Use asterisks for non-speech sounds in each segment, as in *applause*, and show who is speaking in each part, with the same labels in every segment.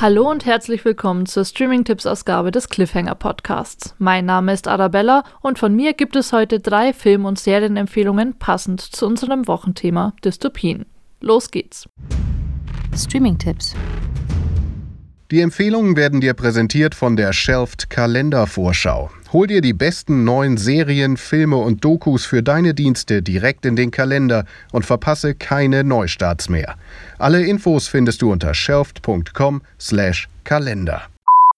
Speaker 1: Hallo und herzlich willkommen zur Streaming-Tipps-Ausgabe des Cliffhanger-Podcasts. Mein Name ist Arabella und von mir gibt es heute drei Film- und Serienempfehlungen passend zu unserem Wochenthema Dystopien. Los geht's!
Speaker 2: Streaming-Tipps.
Speaker 3: Die Empfehlungen werden dir präsentiert von der Shelfed Kalendervorschau. Hol dir die besten neuen Serien, Filme und Dokus für deine Dienste direkt in den Kalender und verpasse keine Neustarts mehr. Alle Infos findest du unter shelfed.com/kalender.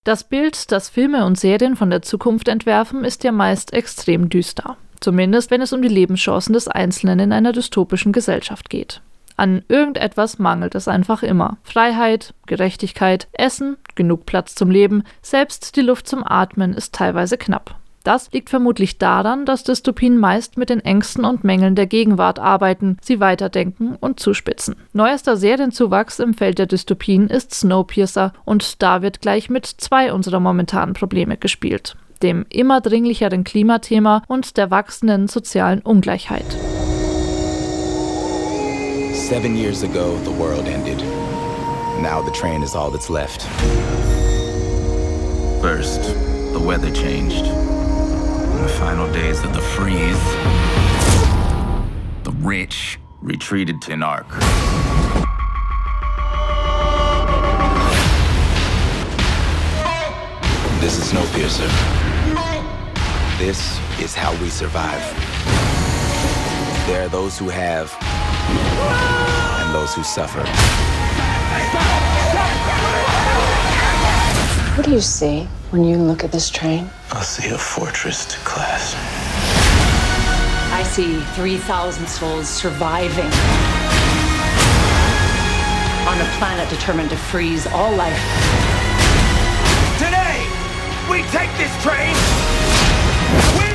Speaker 1: Das Bild, das Filme und Serien von der Zukunft entwerfen, ist ja meist extrem düster. Zumindest wenn es um die Lebenschancen des Einzelnen in einer dystopischen Gesellschaft geht. An irgendetwas mangelt es einfach immer. Freiheit, Gerechtigkeit, Essen, genug Platz zum Leben, selbst die Luft zum Atmen ist teilweise knapp. Das liegt vermutlich daran, dass Dystopien meist mit den Ängsten und Mängeln der Gegenwart arbeiten, sie weiterdenken und zuspitzen. Neuester Serienzuwachs im Feld der Dystopien ist Snowpiercer und da wird gleich mit zwei unserer momentanen Probleme gespielt. Dem immer dringlicheren Klimathema und der wachsenden sozialen Ungleichheit.
Speaker 4: Seven years ago, the world ended. Now the train is all that's left. First, the weather changed. In the final days of the freeze, the rich retreated to an ark. This is Snowpiercer. This is how we survive. There are those who have and those who suffer.
Speaker 2: What do you see when you look at this train?
Speaker 4: I see a fortress to class.
Speaker 5: I see 3,000 souls surviving on a planet determined to freeze all life.
Speaker 6: Today, we take this train. We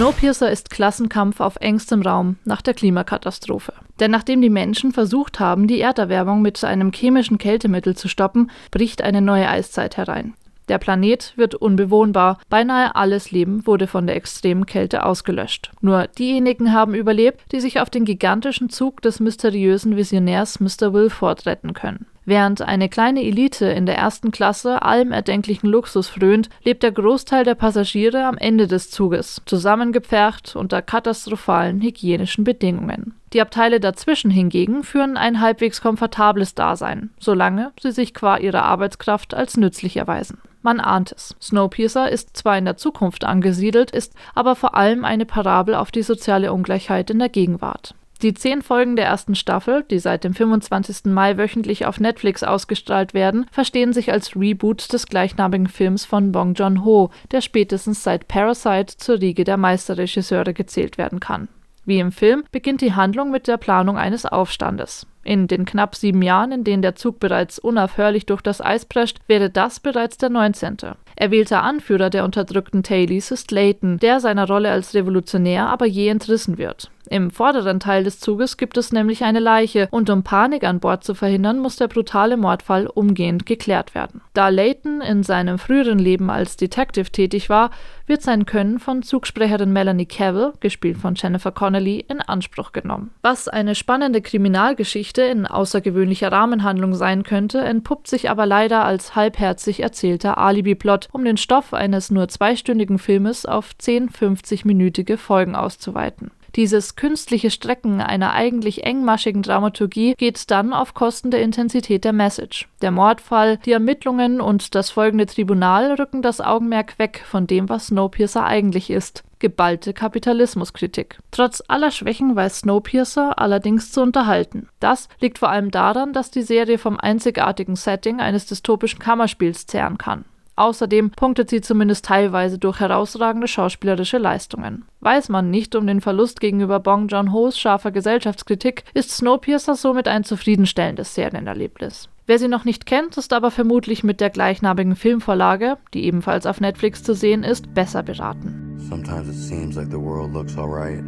Speaker 1: Snowpiercer ist Klassenkampf auf engstem Raum nach der Klimakatastrophe. Denn nachdem die Menschen versucht haben, die Erderwärmung mit einem chemischen Kältemittel zu stoppen, bricht eine neue Eiszeit herein. Der Planet wird unbewohnbar, beinahe alles Leben wurde von der extremen Kälte ausgelöscht. Nur diejenigen haben überlebt, die sich auf den gigantischen Zug des mysteriösen Visionärs Mr. Wilford retten können. Während eine kleine Elite in der ersten Klasse allem erdenklichen Luxus frönt, lebt der Großteil der Passagiere am Ende des Zuges, zusammengepfercht unter katastrophalen hygienischen Bedingungen. Die Abteile dazwischen hingegen führen ein halbwegs komfortables Dasein, solange sie sich qua ihrer Arbeitskraft als nützlich erweisen. Man ahnt es. Snowpiercer ist zwar in der Zukunft angesiedelt, ist aber vor allem eine Parabel auf die soziale Ungleichheit in der Gegenwart. Die zehn Folgen der ersten Staffel, die seit dem 25. Mai wöchentlich auf Netflix ausgestrahlt werden, verstehen sich als Reboot des gleichnamigen Films von Bong Joon-ho, der spätestens seit Parasite zur Riege der Meisterregisseure gezählt werden kann. Wie im Film beginnt die Handlung mit der Planung eines Aufstandes. In den knapp sieben Jahren, in denen der Zug bereits unaufhörlich durch das Eis prescht, wäre das bereits der 19. Erwählter Anführer der unterdrückten Tailies ist Layton, der seiner Rolle als Revolutionär aber je entrissen wird. Im vorderen Teil des Zuges gibt es nämlich eine Leiche und um Panik an Bord zu verhindern, muss der brutale Mordfall umgehend geklärt werden. Da Layton in seinem früheren Leben als Detective tätig war, wird sein Können von Zugsprecherin Melanie Cavill, gespielt von Jennifer Connelly, in Anspruch genommen. Was eine spannende Kriminalgeschichte in außergewöhnlicher Rahmenhandlung sein könnte, entpuppt sich aber leider als halbherzig erzählter Alibi-Plot, um den Stoff eines nur zweistündigen Filmes auf 10 50-minütige Folgen auszuweiten. Dieses künstliche Strecken einer eigentlich engmaschigen Dramaturgie geht dann auf Kosten der Intensität der Message. Der Mordfall, die Ermittlungen und das folgende Tribunal rücken das Augenmerk weg von dem, was Snowpiercer eigentlich ist. Geballte Kapitalismuskritik. Trotz aller Schwächen weiß Snowpiercer allerdings zu unterhalten. Das liegt vor allem daran, dass die Serie vom einzigartigen Setting eines dystopischen Kammerspiels zehren kann. Außerdem punktet sie zumindest teilweise durch herausragende schauspielerische Leistungen. Weiß man nicht um den Verlust gegenüber Bong Joon-ho's scharfer Gesellschaftskritik, ist Snowpiercer somit ein zufriedenstellendes Serienerlebnis. Wer sie noch nicht kennt, ist aber vermutlich mit der gleichnamigen Filmvorlage, die ebenfalls auf Netflix zu sehen ist, besser beraten.
Speaker 7: Sometimes it seems like the world looks alright.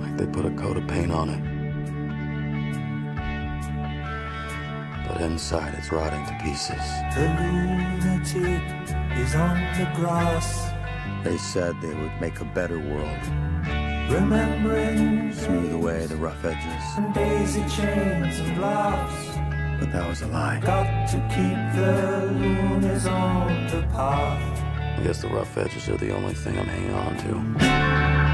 Speaker 7: Like they put a coat of paint on it. But inside it's rotting to pieces.
Speaker 6: The lunatic is on the grass.
Speaker 7: They said they would make a better world.
Speaker 6: Remembering
Speaker 7: Smooth away the rough edges.
Speaker 6: and daisy chains and bluffs.
Speaker 7: But that was a lie.
Speaker 6: Got to keep the loonies on the path.
Speaker 7: I guess the rough edges are the only thing I'm hanging on to.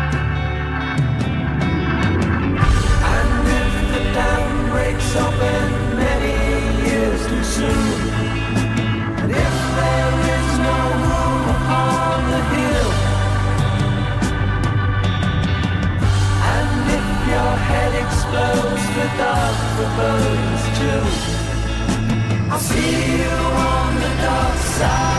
Speaker 6: Forebodings too, I'll see you on the dark side.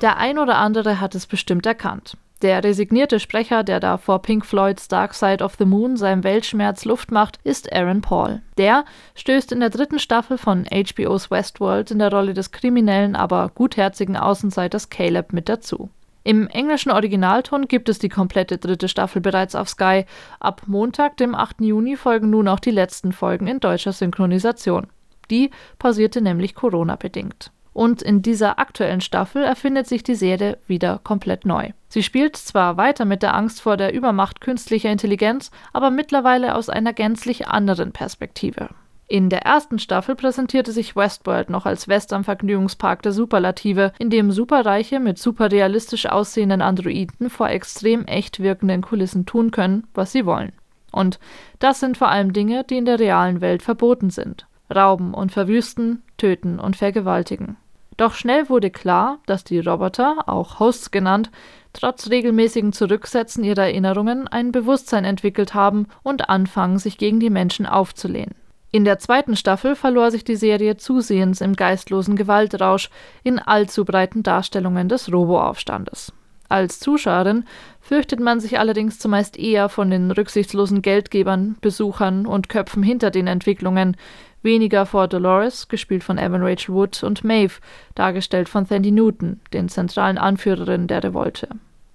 Speaker 1: Der ein oder andere hat es bestimmt erkannt. Der resignierte Sprecher, der da vor Pink Floyds Dark Side of the Moon seinem Weltschmerz Luft macht, ist Aaron Paul. Der stößt in der dritten Staffel von HBO's Westworld in der Rolle des kriminellen, aber gutherzigen Außenseiters Caleb mit dazu. Im englischen Originalton gibt es die komplette dritte Staffel bereits auf Sky. Ab Montag, dem 8. Juni, folgen nun auch die letzten Folgen in deutscher Synchronisation. Die pausierte nämlich Corona-bedingt. Und in dieser aktuellen Staffel erfindet sich die Serie wieder komplett neu. Sie spielt zwar weiter mit der Angst vor der Übermacht künstlicher Intelligenz, aber mittlerweile aus einer gänzlich anderen Perspektive. In der ersten Staffel präsentierte sich Westworld noch als Western-Vergnügungspark der Superlative, in dem Superreiche mit superrealistisch aussehenden Androiden vor extrem echt wirkenden Kulissen tun können, was sie wollen. Und das sind vor allem Dinge, die in der realen Welt verboten sind. Rauben und verwüsten, töten und vergewaltigen. Doch schnell wurde klar, dass die Roboter, auch Hosts genannt, trotz regelmäßigen Zurücksetzen ihrer Erinnerungen ein Bewusstsein entwickelt haben und anfangen, sich gegen die Menschen aufzulehnen. In der zweiten Staffel verlor sich die Serie zusehends im geistlosen Gewaltrausch in allzu breiten Darstellungen des Roboaufstandes. Als Zuschauerin fürchtet man sich allerdings zumeist eher von den rücksichtslosen Geldgebern, Besuchern und Köpfen hinter den Entwicklungen, weniger vor Dolores, gespielt von Evan Rachel Wood, und Maeve, dargestellt von Sandy Newton, den zentralen Anführerinnen der Revolte.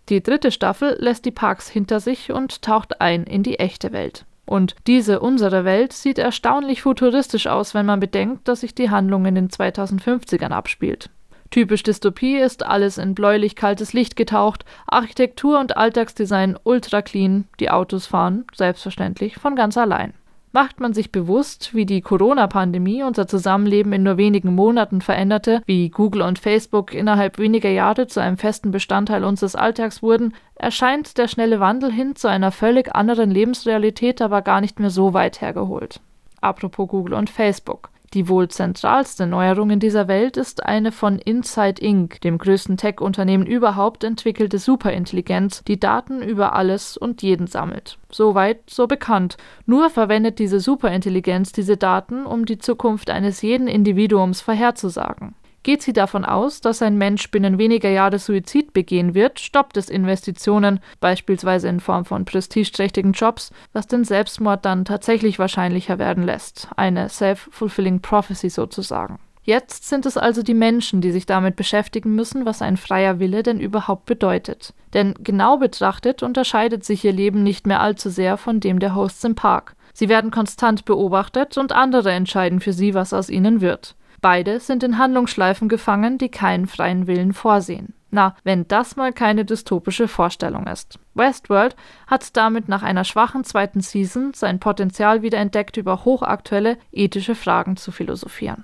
Speaker 1: Die dritte Staffel lässt die Parks hinter sich und taucht ein in die echte Welt. Und diese unsere Welt sieht erstaunlich futuristisch aus, wenn man bedenkt, dass sich die Handlung in den 2050ern abspielt. Typisch Dystopie ist alles in bläulich kaltes Licht getaucht, Architektur und Alltagsdesign ultra clean, die Autos fahren, selbstverständlich, von ganz allein. Macht man sich bewusst, wie die Corona-Pandemie unser Zusammenleben in nur wenigen Monaten veränderte, wie Google und Facebook innerhalb weniger Jahre zu einem festen Bestandteil unseres Alltags wurden, erscheint der schnelle Wandel hin zu einer völlig anderen Lebensrealität aber gar nicht mehr so weit hergeholt. Apropos Google und Facebook. Die wohl zentralste Neuerung in dieser Welt ist eine von Inside Inc., dem größten Tech-Unternehmen überhaupt, entwickelte Superintelligenz, die Daten über alles und jeden sammelt. Soweit, so bekannt. Nur verwendet diese Superintelligenz diese Daten, um die Zukunft eines jeden Individuums vorherzusagen. Geht sie davon aus, dass ein Mensch binnen weniger Jahre Suizid begehen wird, stoppt es Investitionen, beispielsweise in Form von prestigeträchtigen Jobs, was den Selbstmord dann tatsächlich wahrscheinlicher werden lässt. Eine self-fulfilling prophecy sozusagen. Jetzt sind es also die Menschen, die sich damit beschäftigen müssen, was ein freier Wille denn überhaupt bedeutet. Denn genau betrachtet unterscheidet sich ihr Leben nicht mehr allzu sehr von dem der Hosts im Park. Sie werden konstant beobachtet und andere entscheiden für sie, was aus ihnen wird. Beide sind in Handlungsschleifen gefangen, die keinen freien Willen vorsehen. Na, wenn das mal keine dystopische Vorstellung ist. Westworld hat damit nach einer schwachen zweiten Season sein Potenzial wieder entdeckt, über hochaktuelle ethische Fragen zu philosophieren.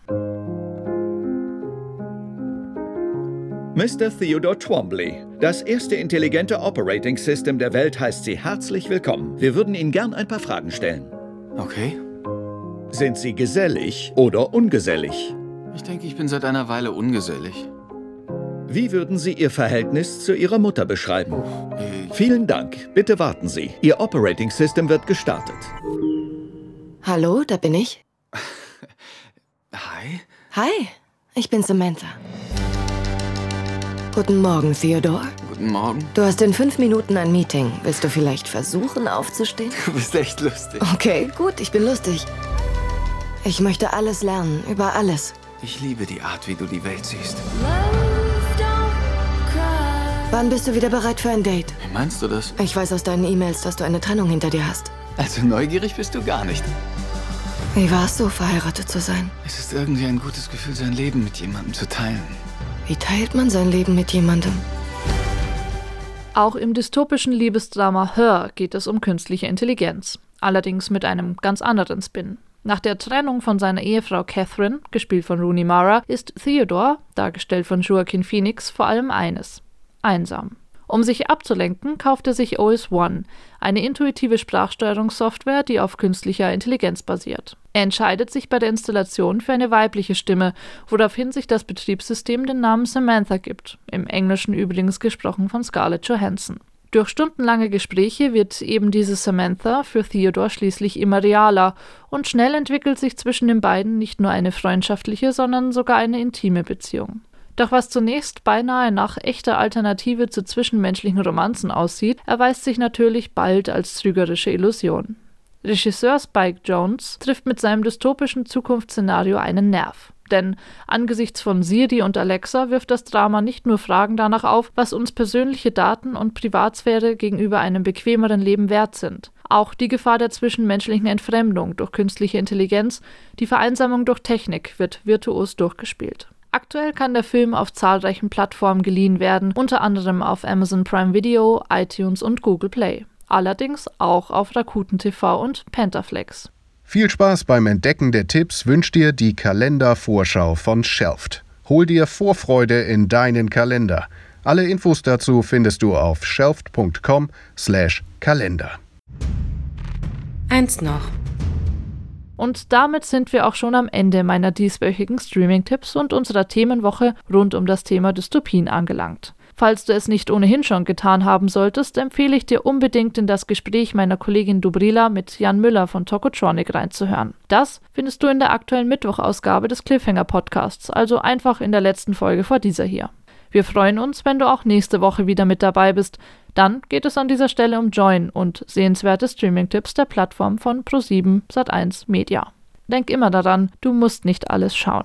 Speaker 8: Mr. Theodore Twombly, das erste intelligente Operating System der Welt heißt Sie herzlich willkommen. Wir würden Ihnen gern ein paar Fragen stellen.
Speaker 9: Okay.
Speaker 8: Sind Sie gesellig oder ungesellig?
Speaker 9: Ich denke, ich bin seit einer Weile ungesellig.
Speaker 8: Wie würden Sie Ihr Verhältnis zu Ihrer Mutter beschreiben?
Speaker 9: Ich,
Speaker 8: Vielen Dank. Bitte warten Sie. Ihr Operating System wird gestartet.
Speaker 2: Hallo, da bin ich. *laughs*
Speaker 9: hi.
Speaker 2: Hi, ich bin Samantha. Guten Morgen, Theodore.
Speaker 9: Guten Morgen.
Speaker 2: Du hast in fünf Minuten ein Meeting. Willst du vielleicht versuchen, aufzustehen? *laughs*
Speaker 9: Du bist echt lustig.
Speaker 2: Okay, gut, ich bin lustig. Ich möchte alles lernen, über alles.
Speaker 9: Ich liebe die Art, wie du die Welt siehst.
Speaker 2: Wann bist du wieder bereit für ein Date?
Speaker 9: Wie meinst du das?
Speaker 2: Ich weiß aus deinen E-Mails, dass du eine Trennung hinter dir hast.
Speaker 9: Also neugierig bist du gar nicht.
Speaker 2: Wie war es so, verheiratet zu sein?
Speaker 9: Es ist irgendwie ein gutes Gefühl, sein Leben mit jemandem zu teilen.
Speaker 2: Wie teilt man sein Leben mit jemandem?
Speaker 1: Auch im dystopischen Liebesdrama Her geht es um künstliche Intelligenz, allerdings mit einem ganz anderen Spin. Nach der Trennung von seiner Ehefrau Catherine, gespielt von Rooney Mara, ist Theodore, dargestellt von Joaquin Phoenix, vor allem eines: einsam. Um sich abzulenken, kauft er sich OS One, eine intuitive Sprachsteuerungssoftware, die auf künstlicher Intelligenz basiert. Er entscheidet sich bei der Installation für eine weibliche Stimme, woraufhin sich das Betriebssystem den Namen Samantha gibt, im Englischen übrigens gesprochen von Scarlett Johansson. Durch stundenlange Gespräche wird eben diese Samantha für Theodore schließlich immer realer und schnell entwickelt sich zwischen den beiden nicht nur eine freundschaftliche, sondern sogar eine intime Beziehung. Doch was zunächst beinahe nach echter Alternative zu zwischenmenschlichen Romanzen aussieht, erweist sich natürlich bald als trügerische Illusion. Regisseur Spike Jones trifft mit seinem dystopischen Zukunftsszenario einen Nerv. Denn angesichts von Siri und Alexa wirft das Drama nicht nur Fragen danach auf, was uns persönliche Daten und Privatsphäre gegenüber einem bequemeren Leben wert sind. Auch die Gefahr der zwischenmenschlichen Entfremdung durch künstliche Intelligenz, die Vereinsamung durch Technik wird virtuos durchgespielt. Aktuell kann der Film auf zahlreichen Plattformen geliehen werden, unter anderem auf Amazon Prime Video, iTunes und Google Play allerdings auch auf Rakuten TV und Pentaflex.
Speaker 3: Viel Spaß beim Entdecken der Tipps wünscht dir die Kalendervorschau von Shelft. Hol dir Vorfreude in deinen Kalender. Alle Infos dazu findest du auf shelft.com/kalender.
Speaker 2: Eins noch.
Speaker 1: Und damit sind wir auch schon am Ende meiner dieswöchigen Streaming-Tipps und unserer Themenwoche rund um das Thema Dystopien angelangt. Falls du es nicht ohnehin schon getan haben solltest, empfehle ich dir unbedingt in das Gespräch meiner Kollegin Dubrila mit Jan Müller von Tokotronic reinzuhören. Das findest du in der aktuellen Mittwochausgabe des Cliffhanger Podcasts, also einfach in der letzten Folge vor dieser hier. Wir freuen uns, wenn du auch nächste Woche wieder mit dabei bist. Dann geht es an dieser Stelle um Join und sehenswerte Streaming-Tipps der Plattform von Pro7 Sat1 Media. Denk immer daran, du musst nicht alles schauen.